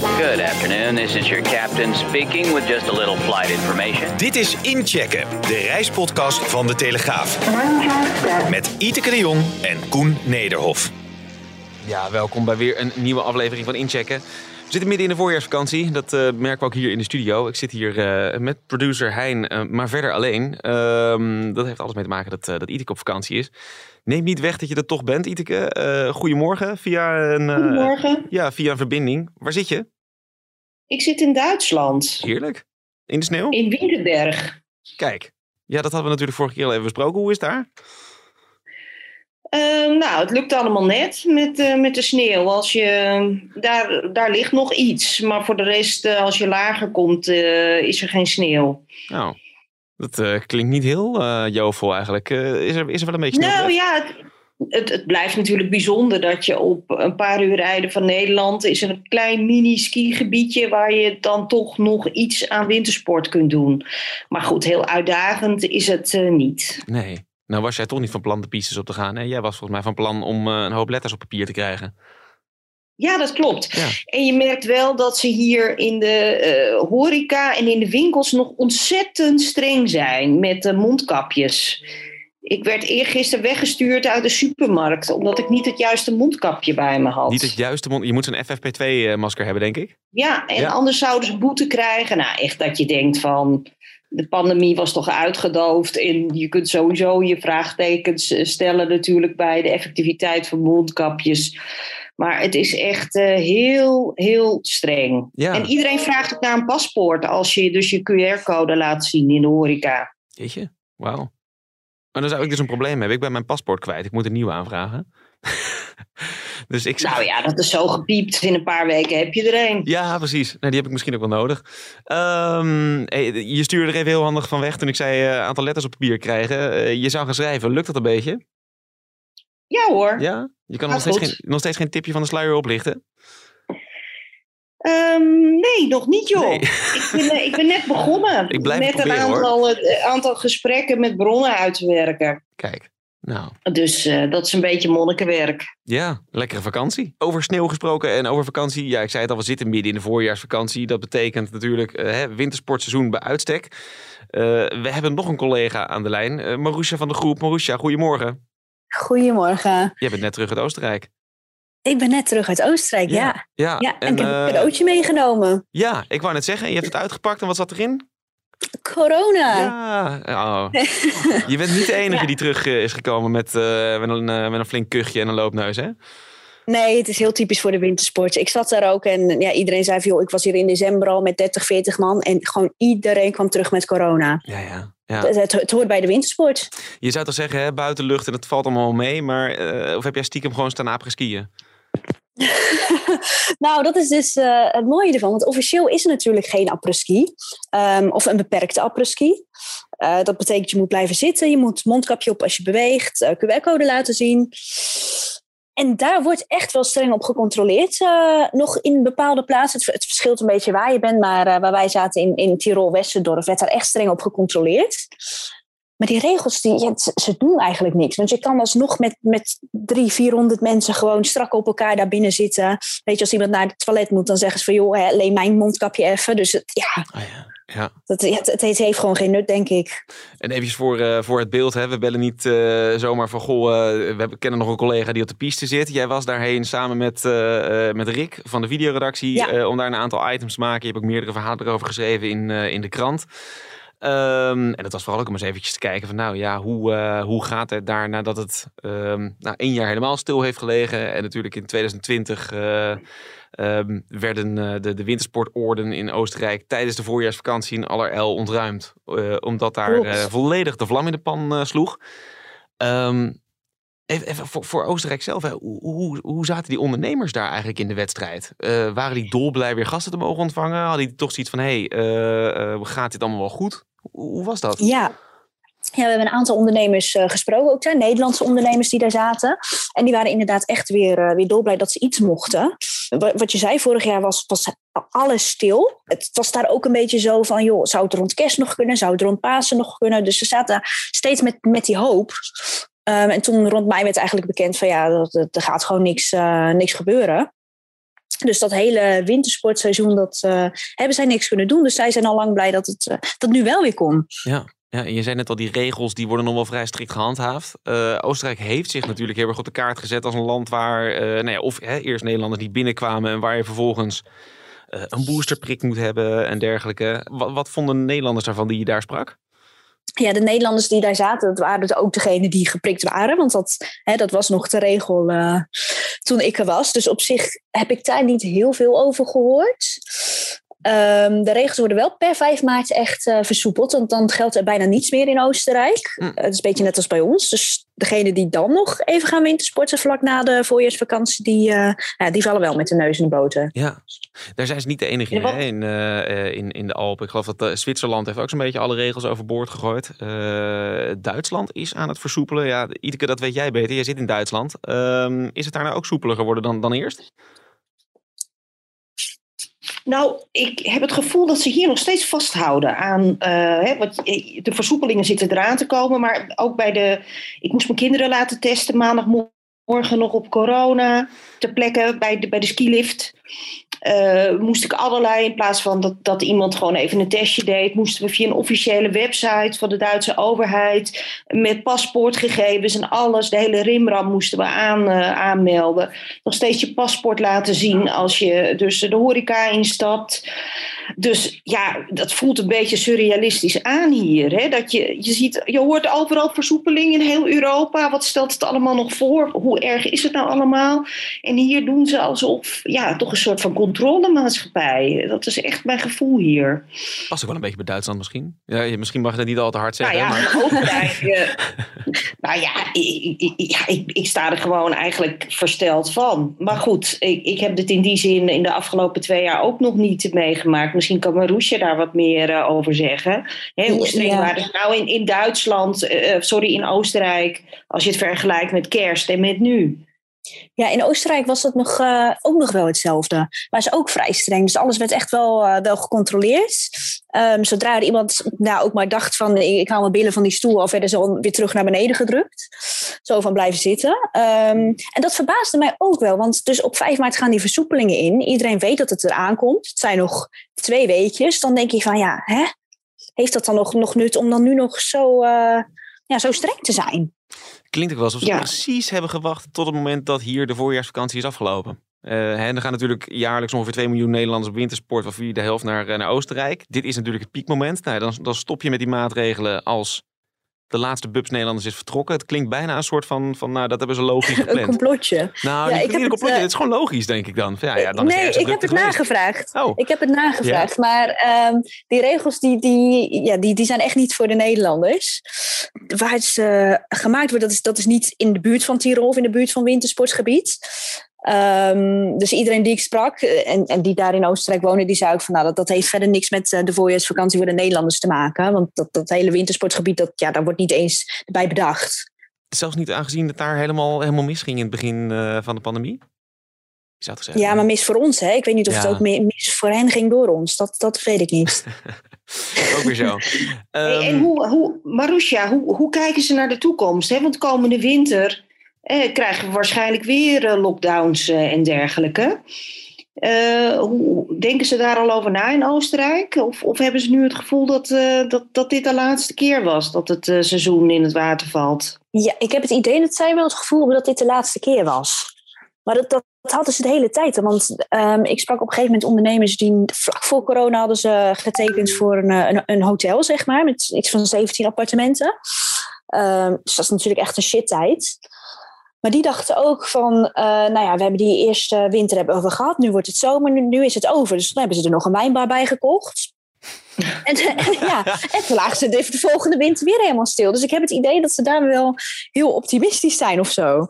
Good afternoon, this is your captain speaking with just a little flight information. Dit is Inchecken, de reispodcast van De Telegraaf. Met Iteke de Jong en Koen Nederhof. Ja, welkom bij weer een nieuwe aflevering van Inchecken. We zitten midden in de voorjaarsvakantie. Dat eh, merken we ook hier in de studio. Ik zit hier eh, met producer Hein, eh, maar verder alleen. Ehm, dat heeft alles mee te maken dat, dat Iteke op vakantie is. Neem niet weg dat je er toch bent, Iteke. goedemorgen via een, Goedemorgen. ja, via een verbinding. Waar zit je? Ik zit in Duitsland, Heerlijk. In de sneeuw? in Winterberg. Kijk. Ja, dat hadden we natuurlijk vorige keer al even besproken. Hoe is het daar? Eh, nou, het lukt allemaal net met, eh, met de sneeuw. Als je, daar, daar ligt nog iets, maar voor de rest, eh, als je lager komt, eh, is er geen sneeuw. Nou, dat eh, klinkt niet heel eh jovel eigenlijk. Eh, is, er, is er wel een beetje? Nou ja, het, het, het blijft natuurlijk bijzonder dat je op een paar uur rijden van Nederland is een klein mini-skigebiedje waar je dan toch nog iets aan wintersport kunt doen. Maar goed, heel uitdagend is het niet. Nee. Nou was jij toch niet van plan de pistes op te gaan. Hè? Jij was volgens mij van plan om een hoop letters op papier te krijgen. Ja, dat klopt. Ja. En je merkt wel dat ze hier in de eh, horeca en in de winkels nog ontzettend streng zijn met de mondkapjes. Ik werd eergisteren weggestuurd uit de supermarkt omdat ik niet het juiste mondkapje bij me had. Niet het juiste mond. Je moet zo'n FFP2-masker hebben, denk ik. Ja, en Ja. anders zouden ze boete krijgen. Nou, echt dat je denkt van. De pandemie was toch uitgedoofd. En je kunt sowieso je vraagtekens eh, stellen, natuurlijk, bij de effectiviteit van mondkapjes. Maar het is echt eh, heel, heel streng. Ja. En iedereen vraagt ook naar een paspoort als je dus je QR-code laat zien in de horeca. Jeetje, wauw. Maar dan zou ik dus een probleem hebben. Ik ben mijn paspoort kwijt. Ik moet een nieuwe aanvragen. dus ik zou... Nou ja, dat is zo gepiept. In een paar weken heb je er een. Ja, precies. Nou, die heb ik misschien ook wel nodig. Ehm, je stuurde er even heel handig van weg toen ik zei een aantal letters op papier krijgen. Eh, je zou gaan schrijven. Lukt dat een beetje? Ja hoor. Ja? Je kan nog Gaat steeds, geen, nog steeds geen tipje van de sluier oplichten? Ehm, nee, nog niet joh. Nee. Ik, ben, eh, ik ben net begonnen. Ik blijf met het een proberen, aantal, eh, aantal gesprekken met bronnen uit te werken. Kijk, nou... Dus eh, dat is een beetje monnikenwerk. Ja, lekkere vakantie. Over sneeuw gesproken en over vakantie. Ja, ik zei het al, we zitten midden in de voorjaarsvakantie. Dat betekent natuurlijk eh, hè, wintersportseizoen bij uitstek. Eh, we hebben nog een collega aan de lijn, eh Marusha van de groep. Marusha, goedemorgen. Goedemorgen. Jij bent net terug uit Oostenrijk. Ik ben net terug uit Oostenrijk, ja. Ja, Ja, en, ik heb eh, een cadeautje meegenomen. Ja, ik wou net zeggen, je hebt het uitgepakt en wat zat erin? Corona. Ja, oh. je bent niet de enige Ja. die terug eh, is gekomen met, eh, met, een, met een flink kuchje en een loopneus, hè? Nee, het is heel typisch voor de wintersport. Ik zat daar ook en ja, iedereen zei van... Joh, ik was hier in december al met 30, 40 man. En gewoon iedereen kwam terug met corona. Ja, ja. ja. Het, het, het hoort bij de wintersport. Je zou toch zeggen, hè, buitenlucht en het valt allemaal mee. Maar eh, of heb jij stiekem gewoon staan skiën? nou, dat is dus eh, het mooie ervan. Want officieel is er natuurlijk geen apres-ski. Ehm, of een beperkte apres-ski. Eh, dat betekent je moet blijven zitten. Je moet mondkapje op als je beweegt. eh, QR-code laten zien. En daar wordt echt wel streng op gecontroleerd. eh, nog in bepaalde plaatsen. Het, het verschilt een beetje waar je bent. Maar eh, waar wij zaten in, in Tirol-Westendorf werd daar echt streng op gecontroleerd. Maar die regels, die, ze, doen eigenlijk niks. Want je kan alsnog met, met drie, 400 mensen gewoon strak op elkaar daar binnen zitten. Weet je, als iemand naar het toilet moet, dan zeggen ze van... joh, hè, leen mijn mondkapje even. Dus het, ja, Ah, ja. Ja. dat, het, het heeft- gewoon geen nut, denk ik. En even voor, eh, voor het beeld, hè. we bellen niet eh, zomaar van... Goh, eh, we hebben, kennen nog een collega die op de piste zit. Jij was daarheen samen met, met Rick van de videoredactie... Ja. om daar een aantal items te maken. Je hebt ook meerdere verhalen erover geschreven in, in de krant. Ehm, en dat was vooral ook om eens eventjes te kijken van... nou ja, hoe, eh, hoe gaat het daar nadat het nou, één jaar helemaal stil heeft gelegen... en natuurlijk in 2020... eh, ehm, werden eh, de, de wintersportorden in Oostenrijk tijdens de voorjaarsvakantie in allerijl ontruimd. omdat daar volledig de vlam in de pan sloeg. Even, even voor, voor, Oostenrijk zelf, hè. Hoe, hoe, hoe, zaten die ondernemers daar eigenlijk in de wedstrijd? Uh, waren die dolblij weer gasten te mogen ontvangen? Hadden die toch zoiets van, hé, hey, uh, gaat dit allemaal wel goed? Hoe, was dat? Ja, ja, we hebben een aantal ondernemers uh, gesproken, ook daar, Nederlandse ondernemers die daar zaten. En die waren inderdaad echt weer, uh, weer dolblij dat ze iets mochten. Wat je zei, vorig jaar was, was alles stil. Het was daar ook een beetje zo van, joh, zou het rond kerst nog kunnen? Zou het rond Pasen nog kunnen? Dus ze zaten steeds met, met die hoop. Um, en toen rond mei werd eigenlijk bekend van, ja, er gaat gewoon niks, uh, niks gebeuren. Dus dat hele wintersportseizoen, dat hebben zij niks kunnen doen. Dus zij zijn al lang blij dat het dat nu wel weer kon. Ja. Ja, en je zei net al, die regels die worden nog wel vrij strikt gehandhaafd. Uh, Oostenrijk heeft zich natuurlijk heel erg op de kaart gezet als een land waar, nou ja, of hè, eerst Nederlanders die binnenkwamen en waar je vervolgens een boosterprik moet hebben en dergelijke. Wat, wat vonden Nederlanders daarvan die je daar sprak? Ja, de Nederlanders die daar zaten, dat waren dus ook degenen die geprikt waren. Want dat, hè, dat was nog de regel uh, toen ik er was. Dus op zich heb ik daar niet heel veel over gehoord. Um, de regels worden wel per 5 maart echt uh, versoepeld, want dan geldt er bijna niets meer in Oostenrijk. Mm. Het is een beetje net als bij ons. Dus degenen die dan nog even gaan wintersporten vlak na de voorjaarsvakantie, die, uh, ja, die vallen wel met de neus in de boter. Ja, daar zijn ze niet de enige in, hè, in, in, in de Alpen. Ik geloof dat Zwitserland heeft ook zo'n beetje alle regels overboord gegooid. Duitsland is aan het versoepelen. Ja, Iteke, dat weet jij beter. Jij zit in Duitsland. Ehm, is het daar nou ook soepeler geworden dan, dan eerst? Nou, ik heb het gevoel dat ze hier nog steeds vasthouden aan. Uh, hè, wat, de versoepelingen zitten eraan te komen. Maar ook bij de. Ik moest mijn kinderen laten testen maandagmorgen nog op corona. Ter plekke bij de, bij de skilift. Uh, moest ik allerlei, in plaats van dat, dat iemand gewoon even een testje deed, moesten we via een officiële website van de Duitse overheid met paspoortgegevens en alles, de hele rimram moesten we aan, uh, aanmelden. Nog steeds je paspoort laten zien als je dus de horeca instapt. Dus ja, dat voelt een beetje surrealistisch aan hier. Hè? Dat je, je, ziet, je hoort overal versoepeling in heel Europa. Wat stelt het allemaal nog voor? Hoe erg is het nou allemaal? En hier doen ze alsof, ja, toch een soort van controlemaatschappij. Dat is echt mijn gevoel hier. Past ook wel een beetje bij Duitsland misschien. Ja, misschien mag je dat niet al te hard zeggen. Nou ja, maar... nou ja, ik, ik, ik, ik, sta er gewoon eigenlijk versteld van. Maar goed, ik, ik heb dit in die zin in de afgelopen twee jaar ook nog niet meegemaakt. Misschien kan Maroesje daar wat meer uh, over zeggen. Hè, hoe streng ja. waren nou in, in Duitsland, uh, sorry, in Oostenrijk, als je het vergelijkt met kerst en met nu? Ja, in Oostenrijk was dat nog, uh, ook nog wel hetzelfde. Maar is ook vrij streng. Dus alles werd echt wel, uh, wel gecontroleerd. Um, zodra iemand nou, ook maar dacht van ik haal mijn billen van die stoel of werden ze weer terug naar beneden gedrukt. Zo van blijven zitten. Um, en dat verbaasde mij ook wel. Want dus op 5 maart gaan die versoepelingen in. Iedereen weet dat het eraan komt. Het zijn nog twee weekjes. Dan denk je van ja, hè? heeft dat dan nog, nog nut om dan nu nog zo, uh, ja, zo streng te zijn? Klinkt ook wel alsof ze ja. precies hebben gewacht tot het moment dat hier de voorjaarsvakantie is afgelopen. Uh, en er gaan natuurlijk jaarlijks ongeveer 2 miljoen Nederlanders op wintersport, waarvan de helft naar, naar Oostenrijk. Dit is natuurlijk het piekmoment. Nou, dan, dan stop je met die maatregelen als de laatste Bubs Nederlanders is vertrokken. Het klinkt bijna een soort van, van nou, dat hebben ze logisch gepland. een complotje. Nou, ja, ik heb een complotje. Het, uh, het, is gewoon logisch, denk ik dan. Ja, ja, dan nee, ik heb het nagevraagd. Oh. Ik heb het nagevraagd. Ja. Maar um, die regels die, die, ja, die, die zijn echt niet voor de Nederlanders. Waar het uh, gemaakt wordt, dat is, dat is niet in de buurt van Tirol of in de buurt van wintersportgebied. Um, dus iedereen die ik sprak en, en die daar in Oostenrijk wonen, die zei ook van nou, dat, dat heeft verder niks met uh, de voorjaarsvakantie voor de Nederlanders te maken. Want dat, dat hele wintersportgebied, dat, ja, daar wordt niet eens bij bedacht. Zelfs niet aangezien het daar helemaal, helemaal misging in het begin uh, van de pandemie? Je zou zeggen. Ja, maar mis voor ons. Hè? Ik weet niet of ja. het ook mis voor hen ging door ons. Dat, dat weet ik niet. ook weer zo. Hey, um... en hoe, hoe, Marusha, hoe, hoe kijken ze naar de toekomst? Hè? Want komende winter eh, krijgen we waarschijnlijk weer uh, lockdowns uh, en dergelijke. hoe, denken ze daar al over na in Oostenrijk? Of, of hebben ze nu het gevoel dat, dat, dat dit de laatste keer was dat het seizoen in het water valt? Ja, ik heb het idee dat zij wel het gevoel hebben dat dit de laatste keer was. Maar dat, dat, hadden ze de hele tijd. Want um, ik sprak op een gegeven moment ondernemers die vlak voor corona hadden ze getekend voor een, een, hotel, zeg maar, met iets van 17 appartementen. Um, dus dat is natuurlijk echt een shit tijd. Maar die dachten ook van, uh, nou ja, we hebben die eerste winter hebben we gehad. Nu wordt het zomer, nu, nu, is het over. Dus dan hebben ze er nog een wijnbar bij gekocht. En, ja, en toen lagen ze de, de volgende winter weer helemaal stil. Dus ik heb het idee dat ze daar wel heel optimistisch zijn of zo.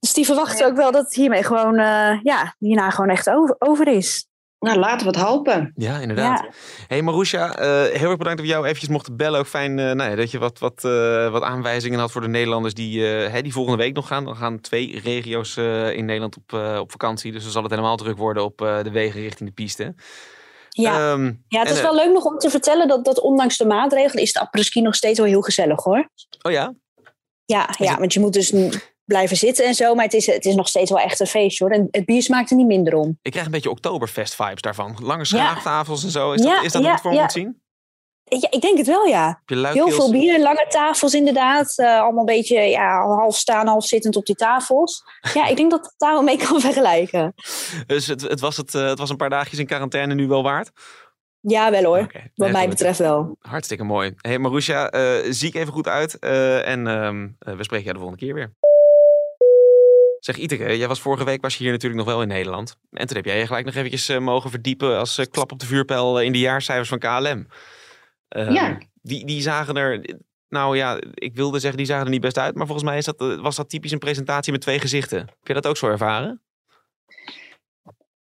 Dus die verwachten ook wel dat het hiermee gewoon, eh, ja, hierna gewoon echt over, over is. Nou, laten we het hopen. Ja, inderdaad. Ja. Hey Marusha, eh, heel erg bedankt dat we jou eventjes mochten bellen. Ook fijn eh, nou ja, dat je wat, wat, eh, wat aanwijzingen had voor de Nederlanders die, eh, hè, die volgende week nog gaan. Dan gaan twee regio's eh, in Nederland op, eh, op vakantie. Dus dan zal het helemaal druk worden op eh, de wegen richting de piste. Ja, Ehm, ja het is wel leuk nog om te vertellen dat, dat ondanks de maatregelen is de apres-ski nog steeds wel heel gezellig hoor. Oh ja? Ja, ja want je moet dus blijven zitten en zo, maar het is, het is nog steeds wel echt een feestje hoor. En het bier smaakt er niet minder om. Ik krijg een beetje Oktoberfest vibes daarvan. Lange Ja. schaaftafels en zo. Is dat, Ja, is dat ja, het voor moet zien? Ja, ik denk het wel ja. Heel veel bier, lange tafels inderdaad. eh, allemaal een beetje ja, half staan, half zittend op die tafels. Ja, ik denk dat het daar wel mee kan vergelijken. Dus het, het, was het, eh, het was een paar dagjes in quarantaine nu wel waard? Ja, wel hoor. Wat Nee, mij betreft wel. Hartstikke mooi. Hey Marusha, eh zie ik even goed uit. en ehm, eh, we spreken jou de volgende keer weer. Zeg Iteke, jij was vorige week was je hier natuurlijk nog wel in Nederland. En toen heb jij je gelijk nog eventjes eh, mogen verdiepen als eh, klap op de vuurpijl eh, in de jaarcijfers van KLM. Ehm, Ja. Die, die zagen er, nou ja, ik wilde zeggen die zagen er niet best uit. Maar volgens mij is dat, eh, was dat typisch een presentatie met twee gezichten. Heb je dat ook zo ervaren?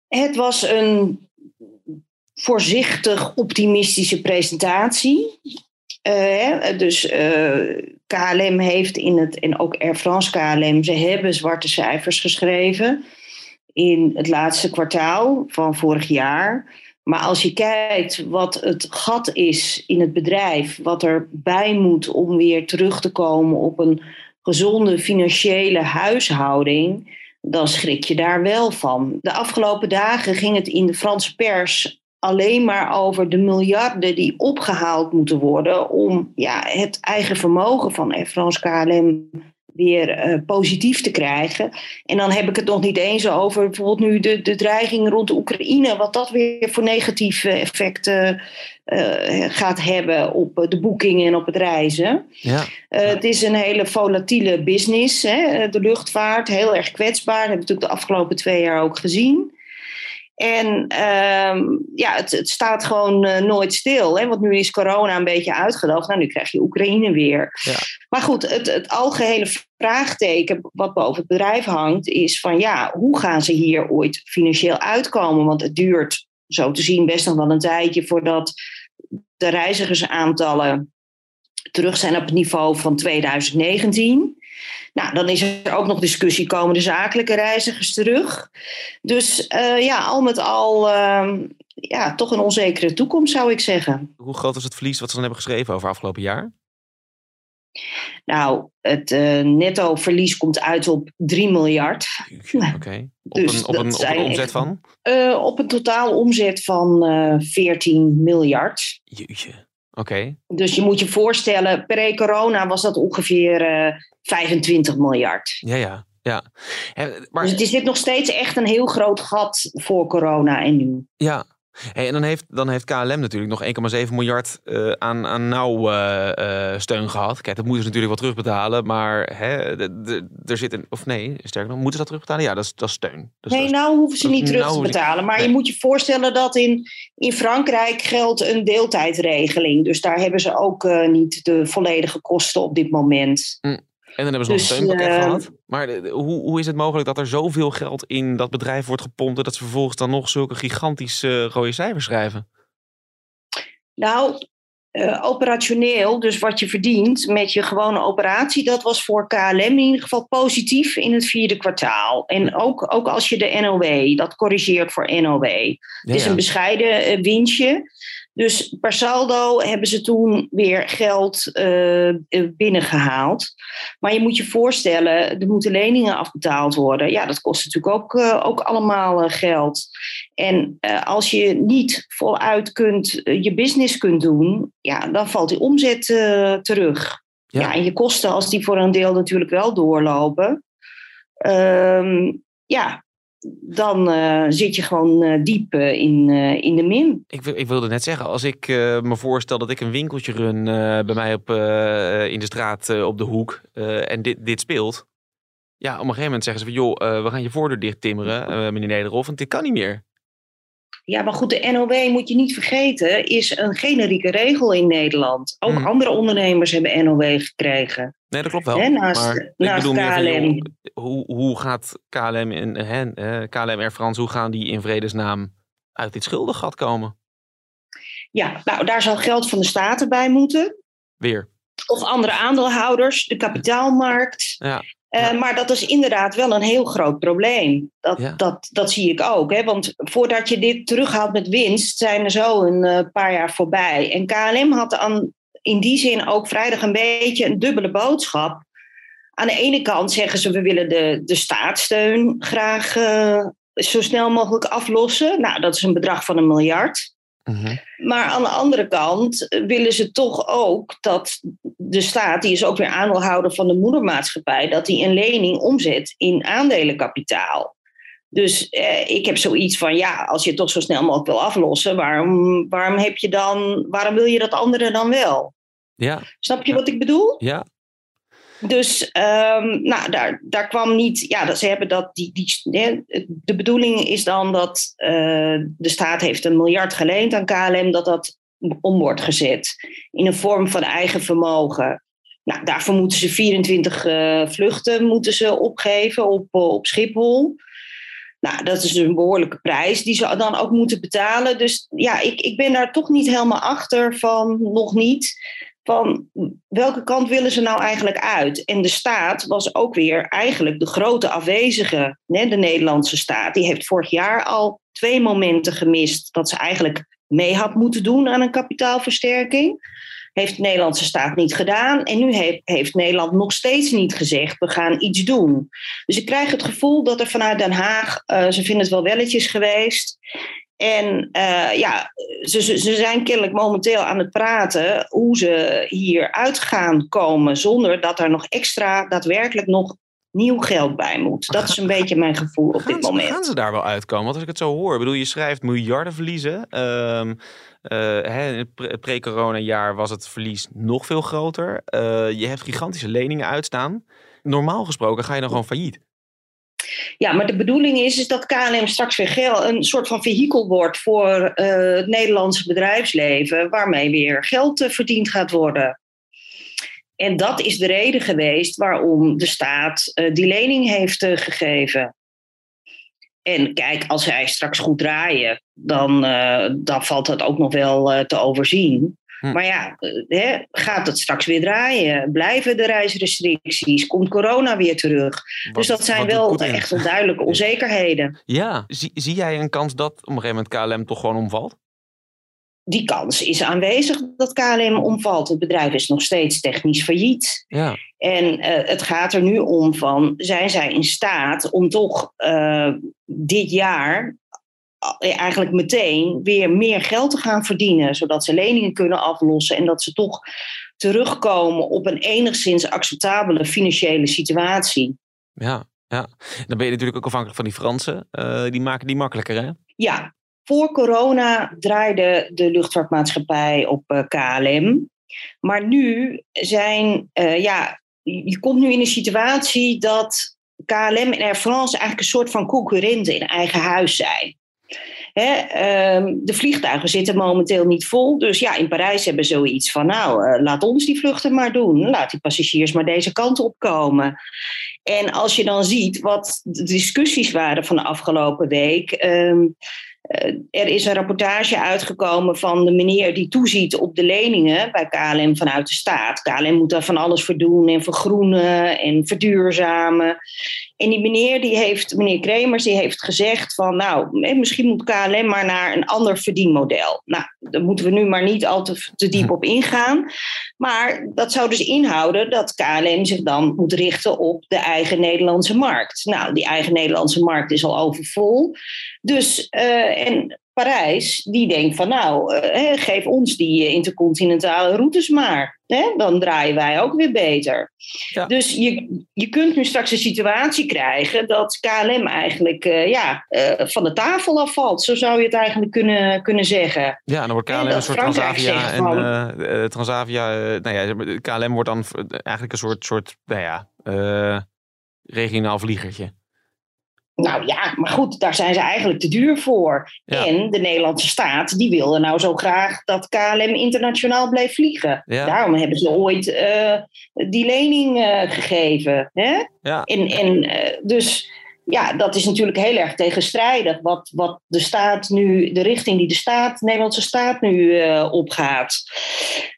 Het was een voorzichtig optimistische presentatie. Eh, dus eh, KLM heeft in het, en ook Air France KLM, ze hebben zwarte cijfers geschreven in het laatste kwartaal van vorig jaar. Maar als je kijkt wat het gat is in het bedrijf, wat er bij moet om weer terug te komen op een gezonde financiële huishouding, dan schrik je daar wel van. De afgelopen dagen ging het in de Franse pers alleen maar over de miljarden die opgehaald moeten worden om ja, het eigen vermogen van Air France KLM weer eh, positief te krijgen. En dan heb ik het nog niet eens over bijvoorbeeld nu de, de dreiging rond de Oekraïne, wat dat weer voor negatieve effecten eh, gaat hebben op eh, de boekingen en op het reizen. Ja. Het is een hele volatiele business, hè? de luchtvaart, heel erg kwetsbaar. Dat hebben we natuurlijk de afgelopen twee jaar ook gezien. En ehm, ja, het, het staat gewoon eh, nooit stil. Hè? Want nu is corona een beetje uitgedoofd. Nou, nu krijg je Oekraïne weer. Ja. Maar goed, het, het algehele vraagteken wat boven het bedrijf hangt... is van ja, hoe gaan ze hier ooit financieel uitkomen? Want het duurt zo te zien best nog wel een tijdje... voordat de reizigersaantallen terug zijn op het niveau van 2019. Nou, dan is er ook nog discussie, komen de zakelijke reizigers terug? Dus eh, ja, al met al ehm, ja, toch een onzekere toekomst zou ik zeggen. Hoe groot was het verlies wat ze dan hebben geschreven over afgelopen jaar? Nou, het eh, netto verlies komt uit op 3 miljard. Oké. Op, Dus een, op, een, op een omzet van? Eh, op een totaal omzet van eh 14 miljard. Jeetje. Oké. Dus je moet je voorstellen, pre-corona was dat ongeveer eh 25 miljard. Ja, ja. ja. Maar, Dus het is dit nog steeds echt een heel groot gat voor corona en nu. ja. Hey, en dan heeft, dan heeft KLM natuurlijk nog 1,7 miljard eh, aan, aan nauw eh, eh, steun gehad. Kijk, dat moeten ze natuurlijk wel terugbetalen. Maar hè, er zit een... Of nee, sterker nog, moeten ze dat terugbetalen? Ja, dat is, dat is steun. Nee, dat is- nou hoeven ze niet terug te betalen. Maar Nee. je moet je voorstellen dat in, in Frankrijk geldt een deeltijdregeling. Dus daar hebben ze ook niet de volledige kosten op dit moment. En dan hebben ze nog Dus, een steunpakket eh, gehad. Maar de- de- hoe, hoe is het mogelijk dat er zoveel geld in dat bedrijf wordt gepompt... dat ze vervolgens dan nog zulke gigantische eh, rode cijfers schrijven? Nou, eh, operationeel, dus wat je verdient met je gewone operatie, dat was voor KLM in ieder geval positief in het vierde kwartaal. En ook, ook als je de NOW, dat corrigeert voor NOW. Ja, Het is een bescheiden eh, winstje. Dus per saldo hebben ze toen weer geld eh, eh, binnengehaald. Maar je moet je voorstellen, er moeten leningen afbetaald worden. Ja, dat kost natuurlijk ook, eh, ook allemaal geld. En als je niet voluit kunt, je business kunt doen, ja, dan valt die omzet terug. Ja. Ja. en je kosten, als die voor een deel natuurlijk wel doorlopen, ehm, ja, dan eh, zit je gewoon eh, diep eh, in, in de min. Ik, ik wilde net zeggen, als ik me voorstel dat ik een winkeltje run bij mij op, in de straat op de hoek en dit, dit speelt. Ja, op een gegeven moment zeggen ze van joh, we gaan je voordeur dicht timmeren, meneer Nederhof, want dit kan niet meer. Ja, maar goed, de NOW moet je niet vergeten, is een generieke regel in Nederland. Ook Mhm. andere ondernemers hebben NOW gekregen. Nee, dat klopt wel. Naast- maar ik bedoel KLM. hoe, hoe gaat KLM en hè, eh, KLM Air France, hoe gaan die in vredesnaam uit dit schuldengat komen? Ja, nou, daar zal geld van de staten bij moeten. Weer. Of andere aandeelhouders, de kapitaalmarkt. Ja. Eh. Maar dat is inderdaad wel een heel groot probleem. Dat, Ja. dat, dat zie ik ook. Hè? Want voordat je dit terughaalt met winst, zijn er zo een eh, paar jaar voorbij. En KLM had aan, in die zin ook vrijdag een beetje een dubbele boodschap. Aan de ene kant zeggen ze, we willen de, de staatssteun graag eh, zo snel mogelijk aflossen. Nou, dat is een bedrag van een miljard. Mhm. Maar aan de andere kant eh, willen ze toch ook dat de staat, die is ook weer aandeelhouder van de moedermaatschappij, dat die een lening omzet in aandelenkapitaal. Dus eh, ik heb zoiets van, ja, als je het toch zo snel mogelijk wil aflossen, waarom, waarom, heb je dan, waarom wil je dat andere dan wel? Ja, Snap je wat ik bedoel? ja. Dus ehm, nou, daar, daar kwam niet. Ja, dat, ze hebben dat. Die, die, de bedoeling is dan dat eh, de staat heeft een miljard geleend aan KLM, dat dat om wordt gezet in een vorm van eigen vermogen. Nou, daarvoor moeten ze 24 eh, vluchten moeten ze opgeven op, eh, op Schiphol. Nou, dat is een behoorlijke prijs die ze dan ook moeten betalen. Dus ja, ik, ik ben daar toch niet helemaal achter van, nog niet van welke kant willen ze nou eigenlijk uit? En de staat was ook weer eigenlijk de grote afwezige. Hè? De Nederlandse staat. Die heeft vorig jaar al twee momenten gemist dat ze eigenlijk mee had moeten doen aan een kapitaalversterking. Heeft de Nederlandse staat niet gedaan. En nu heeft, heeft Nederland nog steeds niet gezegd: we gaan iets doen. Dus ik krijg het gevoel dat er vanuit Den Haag, uh, ze vinden het wel welletjes geweest. En uh, ja, ze, ze, ze, zijn kennelijk momenteel aan het praten hoe ze hier uit gaan komen zonder dat er nog extra daadwerkelijk nog nieuw geld bij moet. Dat is een beetje mijn gevoel op gaan dit moment. Ze, gaan ze daar wel uitkomen? Want als ik het zo hoor, bedoel, je schrijft miljarden verliezen. Um, uh, in het pre-corona jaar was het verlies nog veel groter. Uh, je hebt gigantische leningen uitstaan. Normaal gesproken ga je dan gewoon failliet. Ja, maar de bedoeling is, is dat KLM straks weer geld, een soort van vehikel wordt voor uh, het Nederlandse bedrijfsleven, waarmee weer geld verdiend gaat worden. En dat is de reden geweest waarom de staat uh, die lening heeft gegeven. En kijk, als zij straks goed draaien, dan, uh, dan valt dat ook nog wel te overzien. Hm. Maar ja, hè, gaat het straks weer draaien? Blijven de reisrestricties? Komt corona weer terug? Wat, dus dat zijn wel echt wel duidelijke onzekerheden. Ja, zie, zie jij een kans dat op een gegeven moment KLM toch gewoon omvalt? Die kans is aanwezig dat KLM omvalt. Het bedrijf is nog steeds technisch failliet. Ja. En uh, het gaat er nu om van, zijn zij in staat om toch uh, dit jaar eigenlijk meteen weer meer geld te gaan verdienen, zodat ze leningen kunnen aflossen en dat ze toch terugkomen op een enigszins acceptabele financiële situatie. Ja, ja. dan ben je natuurlijk ook afhankelijk van die Fransen. Uh, die maken die makkelijker, hè? Ja, voor corona draaide de luchtvaartmaatschappij op uh, KLM. Maar nu zijn, uh, ja, je komt nu in een situatie dat KLM en Air France eigenlijk een soort van concurrenten in eigen huis zijn. Hè, um, de vliegtuigen zitten momenteel niet vol. Dus ja, in Parijs hebben ze zoiets van: nou, uh, laat ons die vluchten maar doen. Laat die passagiers maar deze kant op komen. En als je dan ziet wat de discussies waren van de afgelopen week. Uh, er is een rapportage uitgekomen van de meneer die toeziet op de leningen bij KLM vanuit de staat. KLM moet daar van alles voor doen en vergroenen en verduurzamen. En die meneer, die heeft, meneer Kremers, die heeft gezegd van nou, misschien moet KLM maar naar een ander verdienmodel. Nou, daar moeten we nu maar niet al te, te diep op ingaan. Maar dat zou dus inhouden dat KLM zich dan moet richten op de eigen Nederlandse markt. Nou, die eigen Nederlandse markt is al overvol. Dus, uh, en Parijs, die denkt van nou, uh, geef ons die intercontinentale routes maar. Hè? Dan draaien wij ook weer beter. Ja. Dus je, je kunt nu straks een situatie krijgen dat KLM eigenlijk uh, ja, uh, van de tafel afvalt. Zo zou je het eigenlijk kunnen, kunnen zeggen. Ja, dan wordt KLM een soort Transavia. En van, Transavia, nou ja, KLM wordt dan eigenlijk een soort, soort nou ja, regionaal vliegertje. Nou ja, maar goed, daar zijn ze eigenlijk te duur voor. Ja. En de Nederlandse staat, die wilde nou zo graag dat KLM internationaal bleef vliegen. Ja. Daarom hebben ze ooit eh, die lening eh, gegeven. Hè? Ja. En, en eh, dus ja, dat is natuurlijk heel erg tegenstrijdig. Wat, wat de staat nu, de richting die de staat, de Nederlandse staat nu opgaat.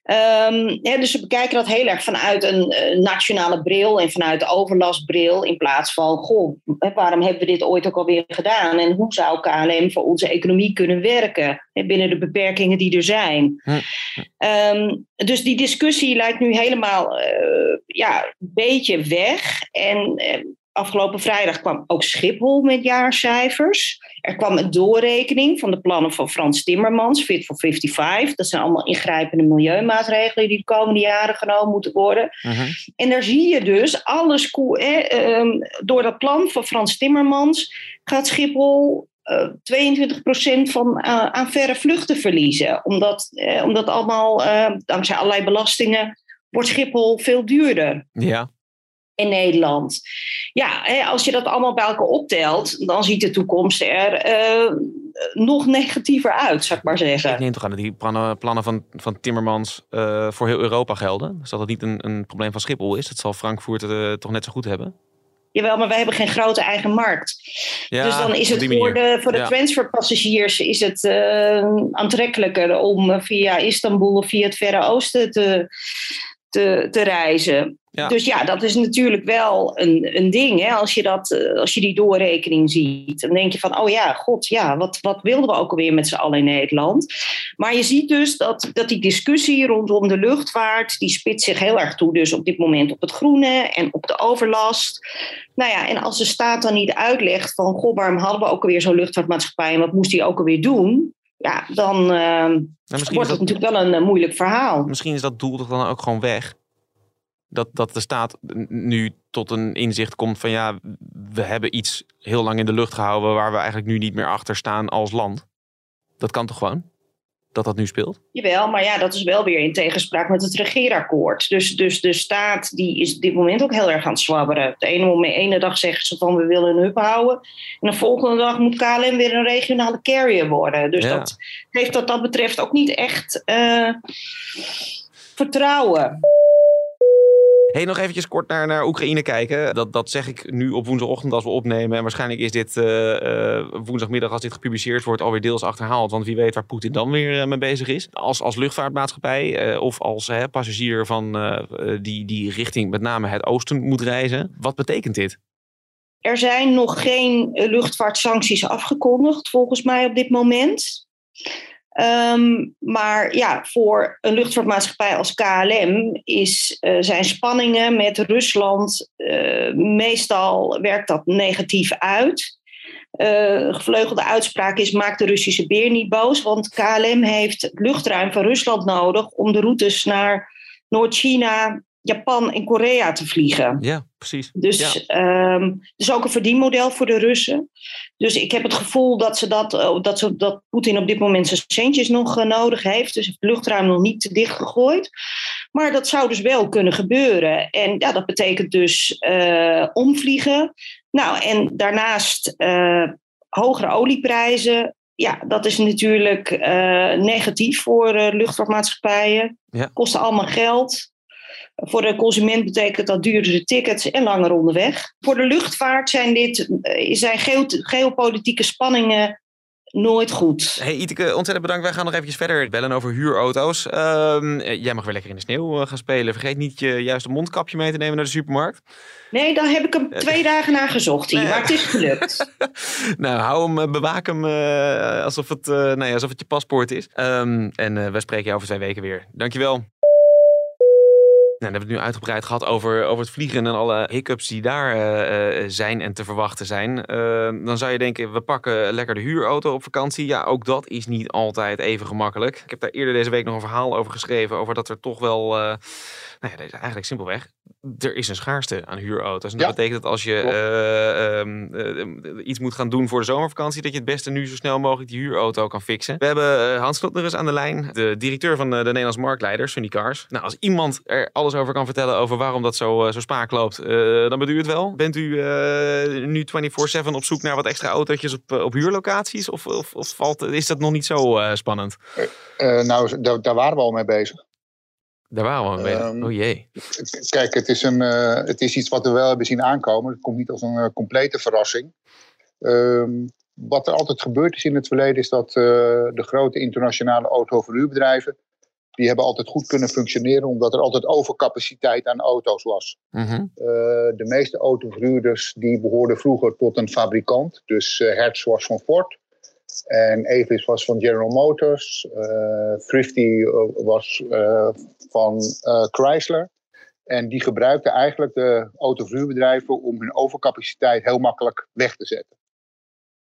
Ehm, hè, dus we bekijken dat heel erg vanuit een eh, nationale bril en vanuit de overlastbril. In plaats van, goh, waarom hebben we dit ooit ook alweer gedaan? En hoe zou KLM voor onze economie kunnen werken hè, binnen de beperkingen die er zijn? Hm. Ehm, dus die discussie lijkt nu helemaal eh, ja, een beetje weg. En eh, afgelopen vrijdag kwam ook Schiphol met jaarcijfers. Er kwam een doorrekening van de plannen van Frans Timmermans, Fit for 55. Dat zijn allemaal ingrijpende milieumaatregelen die de komende jaren genomen moeten worden. Mhm. En daar zie je dus alles koe- eh, door dat plan van Frans Timmermans gaat Schiphol eh 22% van eh, aan verre vluchten verliezen. Omdat, eh, omdat allemaal, eh, dankzij allerlei belastingen, wordt Schiphol veel duurder Ja. In Nederland. Ja, als je dat allemaal bij elkaar optelt, dan ziet de toekomst er eh, nog negatiever uit, zou ik maar Ik zeggen. neem toch aan dat die plannen, van, van Timmermans eh, voor heel Europa gelden. Dus dat het niet een, een probleem van Schiphol is. Dat zal Frankfurt eh, toch net zo goed hebben. Jawel, maar wij hebben geen grote eigen markt. Ja, dus dan is het voor de, voor de Ja. transferpassagiers is het aantrekkelijker om via Istanbul of via het Verre Oosten te, te, te reizen. Ja. Dus ja, dat is natuurlijk wel een, een ding. Hè? Als, je dat, eh, als je die doorrekening ziet, dan denk je van, oh ja, god, ja, wat, wat wilden we ook alweer met z'n allen in Nederland? Maar je ziet dus dat, dat die discussie rondom de luchtvaart, die spitst zich heel erg toe dus op dit moment op het groene en op de overlast. Nou ja, en als de staat dan niet uitlegt van, goh, waarom hadden we ook alweer zo'n luchtvaartmaatschappij en wat moest die ook alweer doen? Ja, dan eh, wordt het dat, natuurlijk wel een eh, moeilijk verhaal. misschien is dat doel toch dan ook gewoon weg. Dat, dat de staat nu tot een inzicht komt van ja, we hebben iets heel lang in de lucht gehouden waar we eigenlijk nu niet meer achter staan als land. Dat kan toch gewoon? Dat dat nu speelt? Jawel, maar ja, dat is wel weer in tegenspraak met het regeerakkoord. Dus, dus de staat die is op dit moment ook heel erg aan het zwabberen. De ene, moment, ene dag zeggen ze van we willen een hub houden. En de volgende dag moet KLM weer een regionale carrier worden. Dus Ja. dat geeft wat dat betreft ook niet echt eh, vertrouwen. Hey, nog eventjes kort naar, naar Oekraïne kijken. Dat, dat zeg ik nu op woensdagochtend als we opnemen. En waarschijnlijk is dit eh, eh, woensdagmiddag als dit gepubliceerd wordt alweer deels achterhaald. Want wie weet waar Poetin dan weer eh, mee bezig is. Als, als luchtvaartmaatschappij of als passagier van, die, die richting met name het oosten moet reizen. Wat betekent dit? Er zijn nog geen luchtvaartsancties afgekondigd, volgens mij op dit moment. Ehm, maar ja, voor een luchtvaartmaatschappij als KLM is, eh, zijn spanningen met Rusland eh, meestal werkt dat negatief uit. Eh, gevleugelde uitspraak is: maak de Russische beer niet boos, want KLM heeft luchtruim van Rusland nodig om de routes naar Noord-China, Japan en Korea te vliegen. Ja, precies. Dus Ja. het is ook een verdienmodel voor de Russen. Dus ik heb het gevoel dat, ze dat, eh, dat, ze, dat Poetin op dit moment zijn centjes nog eh, nodig heeft. Dus het luchtruim nog niet te dicht gegooid. Maar dat zou dus wel kunnen gebeuren. En ja, dat betekent dus eh, omvliegen. Nou, en daarnaast eh, hogere olieprijzen. Ja, dat is natuurlijk negatief voor luchtvaartmaatschappijen. Ja. Kosten allemaal geld. Voor de consument betekent dat duurdere tickets en langer onderweg. Voor de luchtvaart zijn dit eh, zijn geo- geopolitieke spanningen nooit goed. Hey Iteke, ontzettend bedankt. Wij gaan nog eventjes verder bellen over huurauto's. Ehm, eh, jij mag weer lekker in de sneeuw eh, gaan spelen. Vergeet niet je juiste mondkapje mee te nemen naar de supermarkt. Nee, daar heb ik hem twee dagen naar gezocht hier, Nee. maar het is gelukt. nou, hou hem, bewaak hem alsof, het, alsof het je paspoort is. Ehm, en we spreken je over twee weken weer. Dankjewel. Nou, dan hebben we het nu uitgebreid gehad over, over het vliegen en alle hiccups die daar eh, eh, zijn en te verwachten zijn. Eh, dan zou je denken, we pakken lekker de huurauto op vakantie. Ja, ook dat is niet altijd even gemakkelijk. Ik heb daar eerder deze week nog een verhaal over geschreven. Over dat er toch wel, eh, nou ja, deze eigenlijk simpelweg er is een schaarste aan huurauto's. En Ja, dat betekent dat als je eh, ehm, eh, iets moet gaan doen voor de zomervakantie, dat je het beste nu zo snel mogelijk die huurauto kan fixen. We hebben eh, Hans Slotner eens aan de lijn, de directeur van de Nederlandse marktleider, Sunny Cars. Nou, als iemand er alles over kan vertellen over waarom dat zo, zo spaak loopt, dan bent u het wel. Bent u nu 24-7 op zoek naar wat extra autootjes op, op huurlocaties? Of, of, of valt, is dat nog niet zo spannend? Nou, daar waren we al mee bezig. Daar waren we mee. Oh jee. Kijk, het is, een, eh, het is iets wat we wel hebben zien aankomen. Het komt niet als een eh, complete verrassing. Ehm, wat er altijd gebeurd is in het verleden is dat eh, de grote internationale autoverhuurbedrijven die hebben altijd goed kunnen functioneren omdat er altijd overcapaciteit aan auto's was. Mhm. De meeste autoverhuurders die behoorden vroeger tot een fabrikant. Dus Hertz was van Ford. En Avis was van General Motors. Thrifty was van eh, Chrysler. En die gebruikten eigenlijk de autoverhuurbedrijven om hun overcapaciteit heel makkelijk weg te zetten.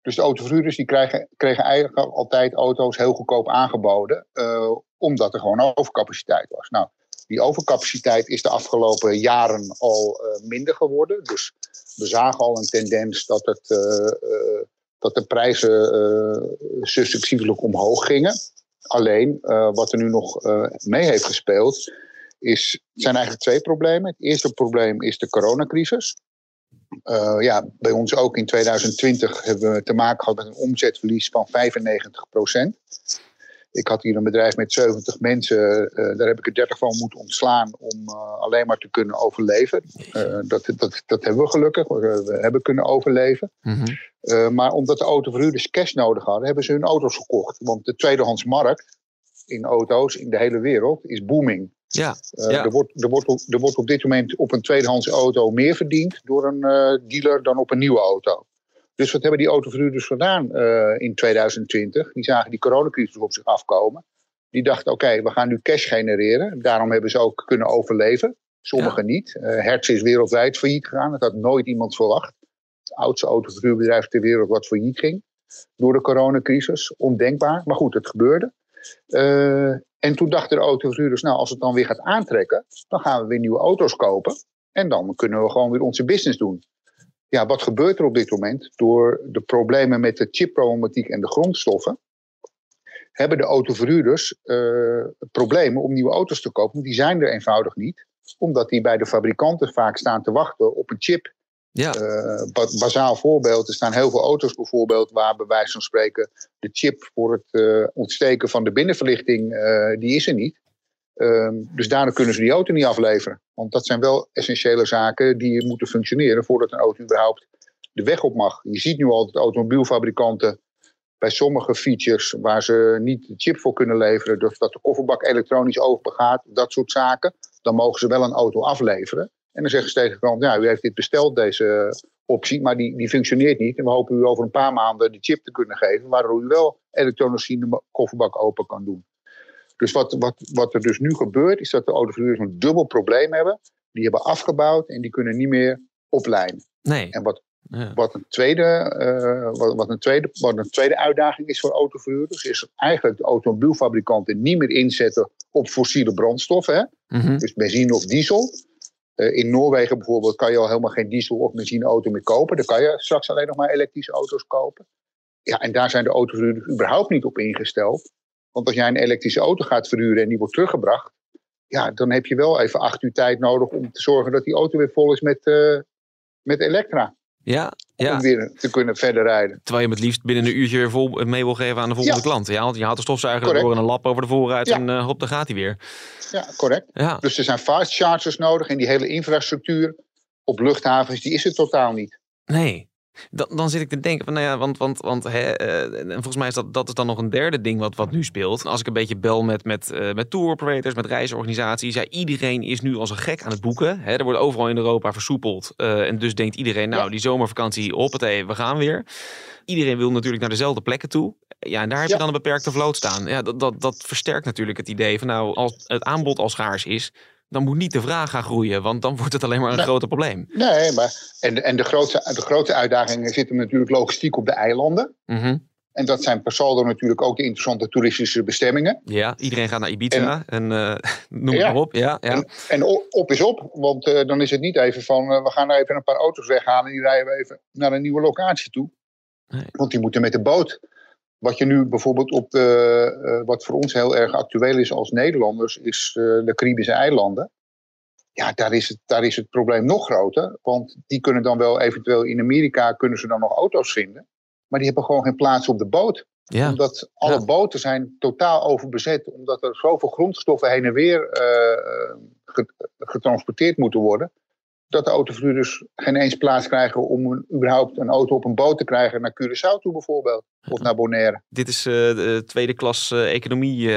Dus de autoverhuurders die kregen, kregen eigenlijk altijd auto's heel goedkoop aangeboden. eh, omdat er gewoon overcapaciteit was. Nou, die overcapaciteit is de afgelopen jaren al eh, minder geworden. Dus we zagen al een tendens dat, het, dat de prijzen successievelijk omhoog gingen. Alleen eh, wat er nu nog eh, mee heeft gespeeld, is, zijn eigenlijk twee problemen. Het eerste probleem is de coronacrisis. Eh, ja, bij ons ook in 2020 hebben we te maken gehad met een omzetverlies van 95 ik had hier een bedrijf met 70 mensen. eh, daar heb ik er 30 van moeten ontslaan om eh, alleen maar te kunnen overleven. Eh, dat, dat, dat hebben we gelukkig. We, hebben kunnen overleven. Mhm. Maar omdat de autoverhuurders cash nodig hadden, hebben ze hun auto's verkocht. Want de tweedehands markt in auto's in de hele wereld is booming. Ja, Ja. er, wordt, er, wordt op, er wordt op dit moment op een tweedehands auto meer verdiend door een dealer dan op een nieuwe auto. Dus wat hebben die autoverhuurders gedaan eh, in 2020? Die zagen die coronacrisis op zich afkomen. Die dachten, oké, we gaan nu cash genereren. Daarom hebben ze ook kunnen overleven. Sommigen niet. Eh Hertz is wereldwijd failliet gegaan. Dat had nooit iemand verwacht. Het oudste autoverhuurbedrijf ter wereld wat failliet ging. Door de coronacrisis. Ondenkbaar. Maar goed, het gebeurde. Eh, en toen dachten de autoverhuurders, nou, als het dan weer gaat aantrekken, dan gaan we weer nieuwe auto's kopen. En dan kunnen we gewoon weer onze business doen. Ja, wat gebeurt er op dit moment? Door de problemen met de chipproblematiek en de grondstoffen, hebben de autoverhuurders eh, problemen om nieuwe auto's te kopen. Want die zijn er eenvoudig niet, omdat die bij de fabrikanten vaak staan te wachten op een chip. ja. Eh, ba- bazaal voorbeeld, er staan heel veel auto's bijvoorbeeld waar bij wijze van spreken de chip voor het eh, ontsteken van de binnenverlichting, die is er niet. Ehm, dus daardoor kunnen ze die auto niet afleveren. Want dat zijn wel essentiële zaken die moeten functioneren voordat een auto überhaupt de weg op mag. Je ziet nu al dat automobielfabrikanten bij sommige features waar ze niet de chip voor kunnen leveren, dus dat de kofferbak elektronisch open gaat, dat soort zaken, dan mogen ze wel een auto afleveren. En dan zeggen ze tegen de klant, ja, u heeft dit besteld, deze optie, maar die, die functioneert niet. En we hopen u over een paar maanden de chip te kunnen geven, waardoor u wel elektronisch de kofferbak open kan doen. Dus wat, wat, wat er dus nu gebeurt, is dat de autoverhuurders een dubbel probleem hebben. Die hebben afgebouwd en die kunnen niet meer oplijnen. Nee. En wat, Ja. wat, een tweede, eh, wat, wat, een tweede, wat een tweede uitdaging is voor autoverhuurders, is eigenlijk de automobielfabrikanten niet meer inzetten op fossiele brandstoffen. Mhm. Dus benzine of diesel. Eh, in Noorwegen bijvoorbeeld kan je al helemaal geen diesel- of benzineauto meer kopen. Dan kan je straks alleen nog maar elektrische auto's kopen. Ja, en daar zijn de autoverhuurders überhaupt niet op ingesteld. Want als jij een elektrische auto gaat verhuren en die wordt teruggebracht, ja, dan heb je wel even acht uur tijd nodig om te zorgen dat die auto weer vol is met, eh, met elektra. Ja, ja. Om weer te kunnen verder rijden. Terwijl je hem het liefst binnen een uurtje weer vol mee wil geven aan de volgende Ja. klant. Je haalt, je haalt de stofzuiger Correct. door en een lap over de voorruit Ja. en eh, hop, daar gaat hij weer. Ja, correct. Ja, Dus er zijn fast chargers nodig en die hele infrastructuur op luchthavens, die is er totaal niet. nee. Dan, dan zit ik te denken van, nou ja, want, want, want hè, eh, en volgens mij is dat, dat is dan nog een derde ding wat, wat nu speelt. Als ik een beetje bel met, met, eh, met tour operators, met reisorganisaties, ja, iedereen is nu als een gek aan het boeken. Hè, er wordt overal in Europa versoepeld. eh, en dus denkt iedereen, nou, Ja. die zomervakantie, hoppatee, we gaan weer. Iedereen wil natuurlijk naar dezelfde plekken toe. Ja, en daar heb je Ja. dan een beperkte vloot staan. Ja, dat, dat, dat versterkt natuurlijk het idee van, nou, als het aanbod al schaars is, dan moet niet de vraag gaan groeien, want dan wordt het alleen maar een Nee. groter probleem. Nee, maar en, en de, grootste, de grootste uitdaging zit hem natuurlijk logistiek op de eilanden. Mhm. En dat zijn per saldo natuurlijk ook de interessante toeristische bestemmingen. Ja, iedereen gaat naar Ibiza en, en uh, noem ja. maar op. Ja, ja. En, en, op is op, want uh, dan is het niet even van uh, we gaan even een paar auto's weghalen en die rijden we even naar een nieuwe locatie toe. Nee. Want die moeten met de boot. Wat je nu bijvoorbeeld op de, wat voor ons heel erg actueel is als Nederlanders, is de Caribische eilanden. Ja, daar is, het, daar is het probleem nog groter. Want die kunnen dan wel eventueel in Amerika kunnen ze dan nog auto's vinden. Maar die hebben gewoon geen plaats op de boot. Ja. Omdat alle ja. boten zijn totaal overbezet. Omdat er zoveel grondstoffen heen en weer uh, getransporteerd moeten worden. Dat de autoverhuurders geen eens plaats krijgen om een, überhaupt een auto op een boot te krijgen naar Curaçao toe bijvoorbeeld. Of naar Bonaire. Dit is uh, de tweede klas uh, economie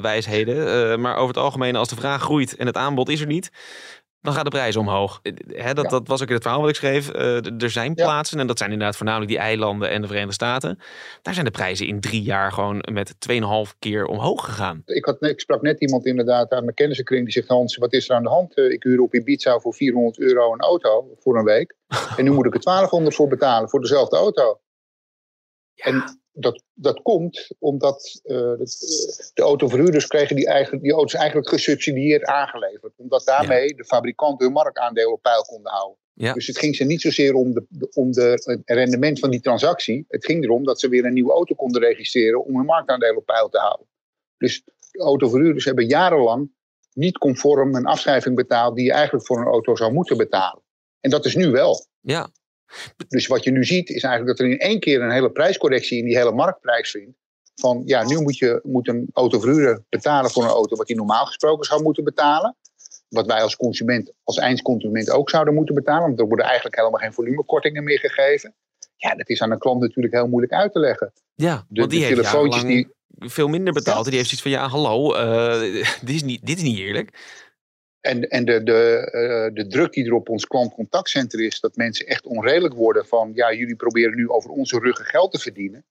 wijsheden. maar over het algemeen als de vraag groeit en het aanbod is er niet dan gaat de prijs omhoog. He, dat, ja. dat was ook in het verhaal wat ik schreef. Uh, er zijn plaatsen, en dat zijn inderdaad voornamelijk die eilanden en de Verenigde Staten. Daar zijn de prijzen in drie jaar gewoon met 2,5 keer omhoog gegaan. Ik, had, ik sprak net iemand inderdaad aan mijn kennissenkring die zegt: Hans, wat is er aan de hand? Uh, ik huur op Ibiza voor 400 euro een auto voor een week. en nu moet ik er 1200 voor betalen voor dezelfde auto. Ja. En dat, dat komt omdat uh, de, de autoverhuurders kregen die, eigen, die auto's eigenlijk gesubsidieerd aangeleverd. Omdat daarmee ja. de fabrikanten hun marktaandeel op peil konden houden. Ja. Dus het ging ze niet zozeer om, de, om de, het rendement van die transactie. Het ging erom dat ze weer een nieuwe auto konden registreren om hun marktaandeel op peil te houden. Dus de autoverhuurders hebben jarenlang niet conform een afschrijving betaald die je eigenlijk voor een auto zou moeten betalen. En dat is nu wel. Ja, dus wat je nu ziet is eigenlijk dat er in één keer een hele prijscorrectie in die hele marktprijs vindt. Van ja, nu moet, je, moet een autoverhuurder betalen voor een auto wat hij normaal gesproken zou moeten betalen. Wat wij als consument, als eindconsument ook zouden moeten betalen. Want er worden eigenlijk helemaal geen volumekortingen meer gegeven. Ja, dat is aan een klant natuurlijk heel moeilijk uit te leggen. Ja, de, want die de heeft telefoontjes die veel minder betaald. Ja. Die heeft zoiets van ja, hallo, uh, dit, is niet, dit is niet eerlijk. En, en de, de, uh, de druk die er op ons klantcontactcentrum is, dat mensen echt onredelijk worden van, ja, jullie proberen nu over onze ruggen geld te verdienen.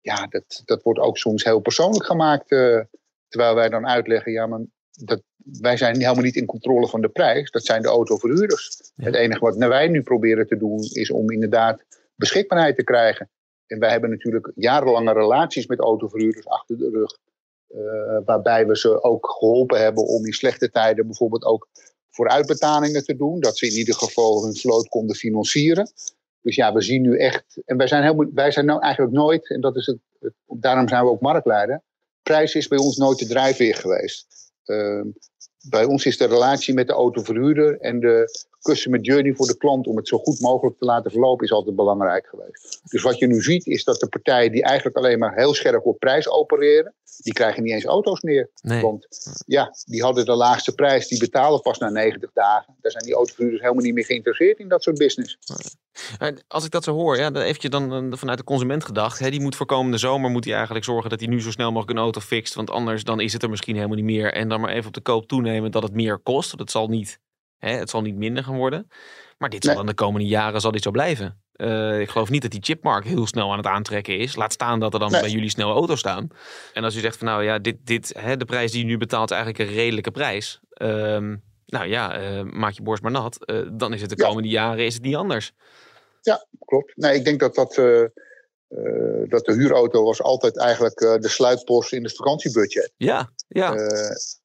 Ja, dat, dat wordt ook soms heel persoonlijk gemaakt, uh, terwijl wij dan uitleggen, ja, maar dat, wij zijn helemaal niet in controle van de prijs, dat zijn de autoverhuurders. Ja. Het enige wat wij nu proberen te doen, is om inderdaad beschikbaarheid te krijgen. En wij hebben natuurlijk jarenlange relaties met autoverhuurders achter de rug. Uh, waarbij we ze ook geholpen hebben om in slechte tijden bijvoorbeeld ook vooruitbetalingen te doen. Dat ze in ieder geval hun vloot konden financieren. Dus ja, we zien nu echt. En wij zijn, helemaal, wij zijn nou eigenlijk nooit, en dat is het, daarom zijn we ook marktleider. Prijs is bij ons nooit de drijfveer geweest. Uh, bij ons is de relatie met de autoverhuurder en de customer journey voor de klant om het zo goed mogelijk te laten verlopen is altijd belangrijk geweest. Dus wat je nu ziet is dat de partijen die eigenlijk alleen maar heel scherp op prijs opereren, die krijgen niet eens auto's meer. Nee. Want ja, die hadden de laagste prijs, die betalen pas na 90 dagen. Daar zijn die autoverhuurders helemaal niet meer geïnteresseerd in dat soort business. Als ik dat zo hoor, ja, dan eventjes dan vanuit de consument gedacht. Hè, die moet voor komende zomer moet hij eigenlijk zorgen dat hij nu zo snel mogelijk een auto fixt. Want anders dan is het er misschien helemaal niet meer. En dan maar even op de koop toenemen dat het meer kost. Dat zal niet Hè, het zal niet minder gaan worden. Maar dit zal nee. dan de komende jaren zal dit zo blijven. Uh, ik geloof niet dat die chipmarkt heel snel aan het aantrekken is. Laat staan dat er dan nee. bij jullie snel auto's staan. En als u zegt van nou ja, dit, dit, hè, de prijs die je nu betaalt is eigenlijk een redelijke prijs. Um, nou ja, uh, maak je borst maar nat. Uh, dan is het de komende ja. jaren is het niet anders. Ja, klopt. Nee, ik denk dat dat... dat de huurauto was altijd eigenlijk de sluitpost in het vakantiebudget. Ja, ja.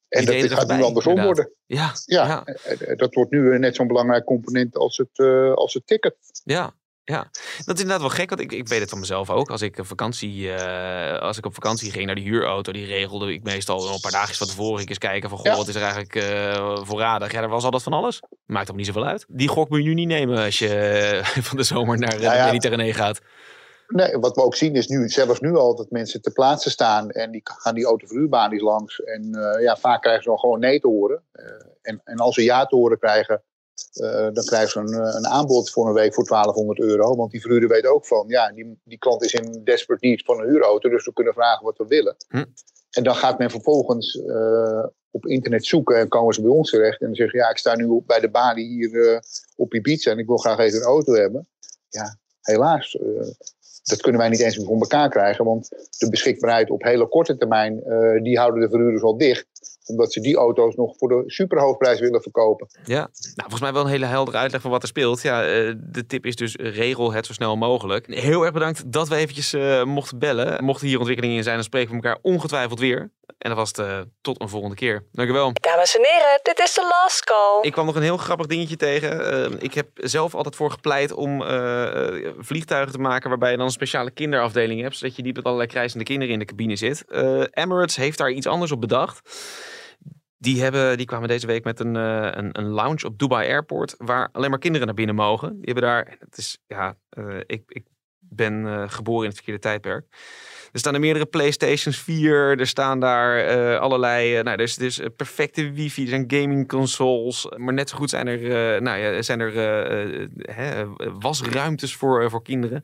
En dat gaat nu andersom inderdaad. worden. Ja, ja, ja, dat wordt nu net zo'n belangrijk component als het, als het ticket. Ja, ja, dat is inderdaad wel gek, want ik, ik weet het van mezelf ook. Als ik, vakantie, uh, als ik op vakantie ging naar de huurauto, die regelde ik meestal een paar dagen van tevoren eens kijken van, goh, ja. wat is er eigenlijk uh, voorradig? Ja, er was altijd van alles. Maakt ook niet zoveel uit. Die gok moet je nu niet nemen als je van de zomer naar ja, de Mediterranee gaat. Nee, wat we ook zien is nu, zelfs nu al, dat mensen te plaatsen staan en die gaan die autoverhuurbaan langs. En ja, vaak krijgen ze dan gewoon nee te horen. En, en als ze ja te horen krijgen, uh, dan krijgen ze een, een, aanbod voor een week voor 1200 euro. Want die verhuurder weet ook van, ja, die, die klant is in desperate need van een huurauto, dus we kunnen vragen wat we willen. Hm. En dan gaat men vervolgens op internet zoeken en komen ze bij ons terecht. En dan zeggen ja, ik sta nu bij de balie hier op Ibiza en ik wil graag even een auto hebben. Ja, helaas dat kunnen wij niet eens voor elkaar krijgen. Want de beschikbaarheid op hele korte termijn, uh, die houden de verhuurders al dicht. Omdat ze die auto's nog voor de superhoofdprijs willen verkopen. Ja, nou, volgens mij wel een hele heldere uitleg van wat er speelt. Ja, eh, de tip is dus regel het zo snel mogelijk. Heel erg bedankt dat we eventjes uh, mochten bellen. Mochten hier ontwikkelingen in zijn, dan spreken we elkaar ongetwijfeld weer. En dan was het uh, tot een volgende keer. Dankjewel. Dames en heren, dit is de last call. Ik kwam nog een heel grappig dingetje tegen. Uh, ik heb zelf altijd voor gepleit om uh, vliegtuigen te maken waarbij je dan een speciale kinderafdeling hebt. Zodat je niet met allerlei krijzende kinderen in de cabine zit. Emirates heeft daar iets anders op bedacht. Die, hebben, die kwamen deze week met een, een, een, lounge op Dubai Airport. Waar alleen maar kinderen naar binnen mogen. Die hebben daar. Het is, ja, ik, ik ben geboren in het verkeerde tijdperk. Er staan er meerdere PlayStations 4. Er staan daar uh, allerlei. Uh, nou, er is dus perfecte wifi. Er zijn gaming consoles. Maar net zo goed zijn er, nou ja, zijn er hè, wasruimtes voor, voor kinderen.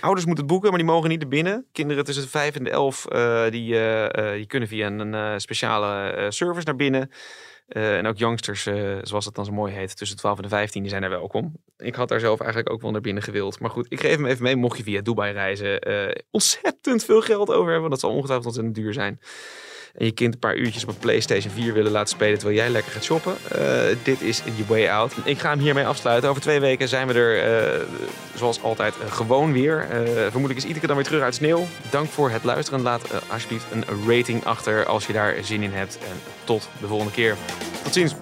Ouders moeten het boeken, maar die mogen niet naar binnen. Kinderen tussen de 5 en de 11 die, kunnen via een speciale service naar binnen. Uh, en ook youngsters, uh, zoals het dan zo mooi heet, tussen 12 en de 15, die zijn er welkom. Ik had daar zelf eigenlijk ook wel naar binnen gewild. Maar goed, ik geef hem even mee, mocht je via Dubai reizen, uh, ontzettend veel geld over hebben. Dat zal ongetwijfeld ontzettend duur zijn en je kind een paar uurtjes op een PlayStation 4 willen laten spelen terwijl jij lekker gaat shoppen, uh, dit is je way out. Ik ga hem hiermee afsluiten. Over twee weken zijn we er, uh, zoals altijd, uh, gewoon weer. vermoedelijk is iedere dan weer terug uit sneeuw. Dank voor het luisteren. Laat alsjeblieft een rating achter als je daar zin in hebt. En tot de volgende keer. Tot ziens.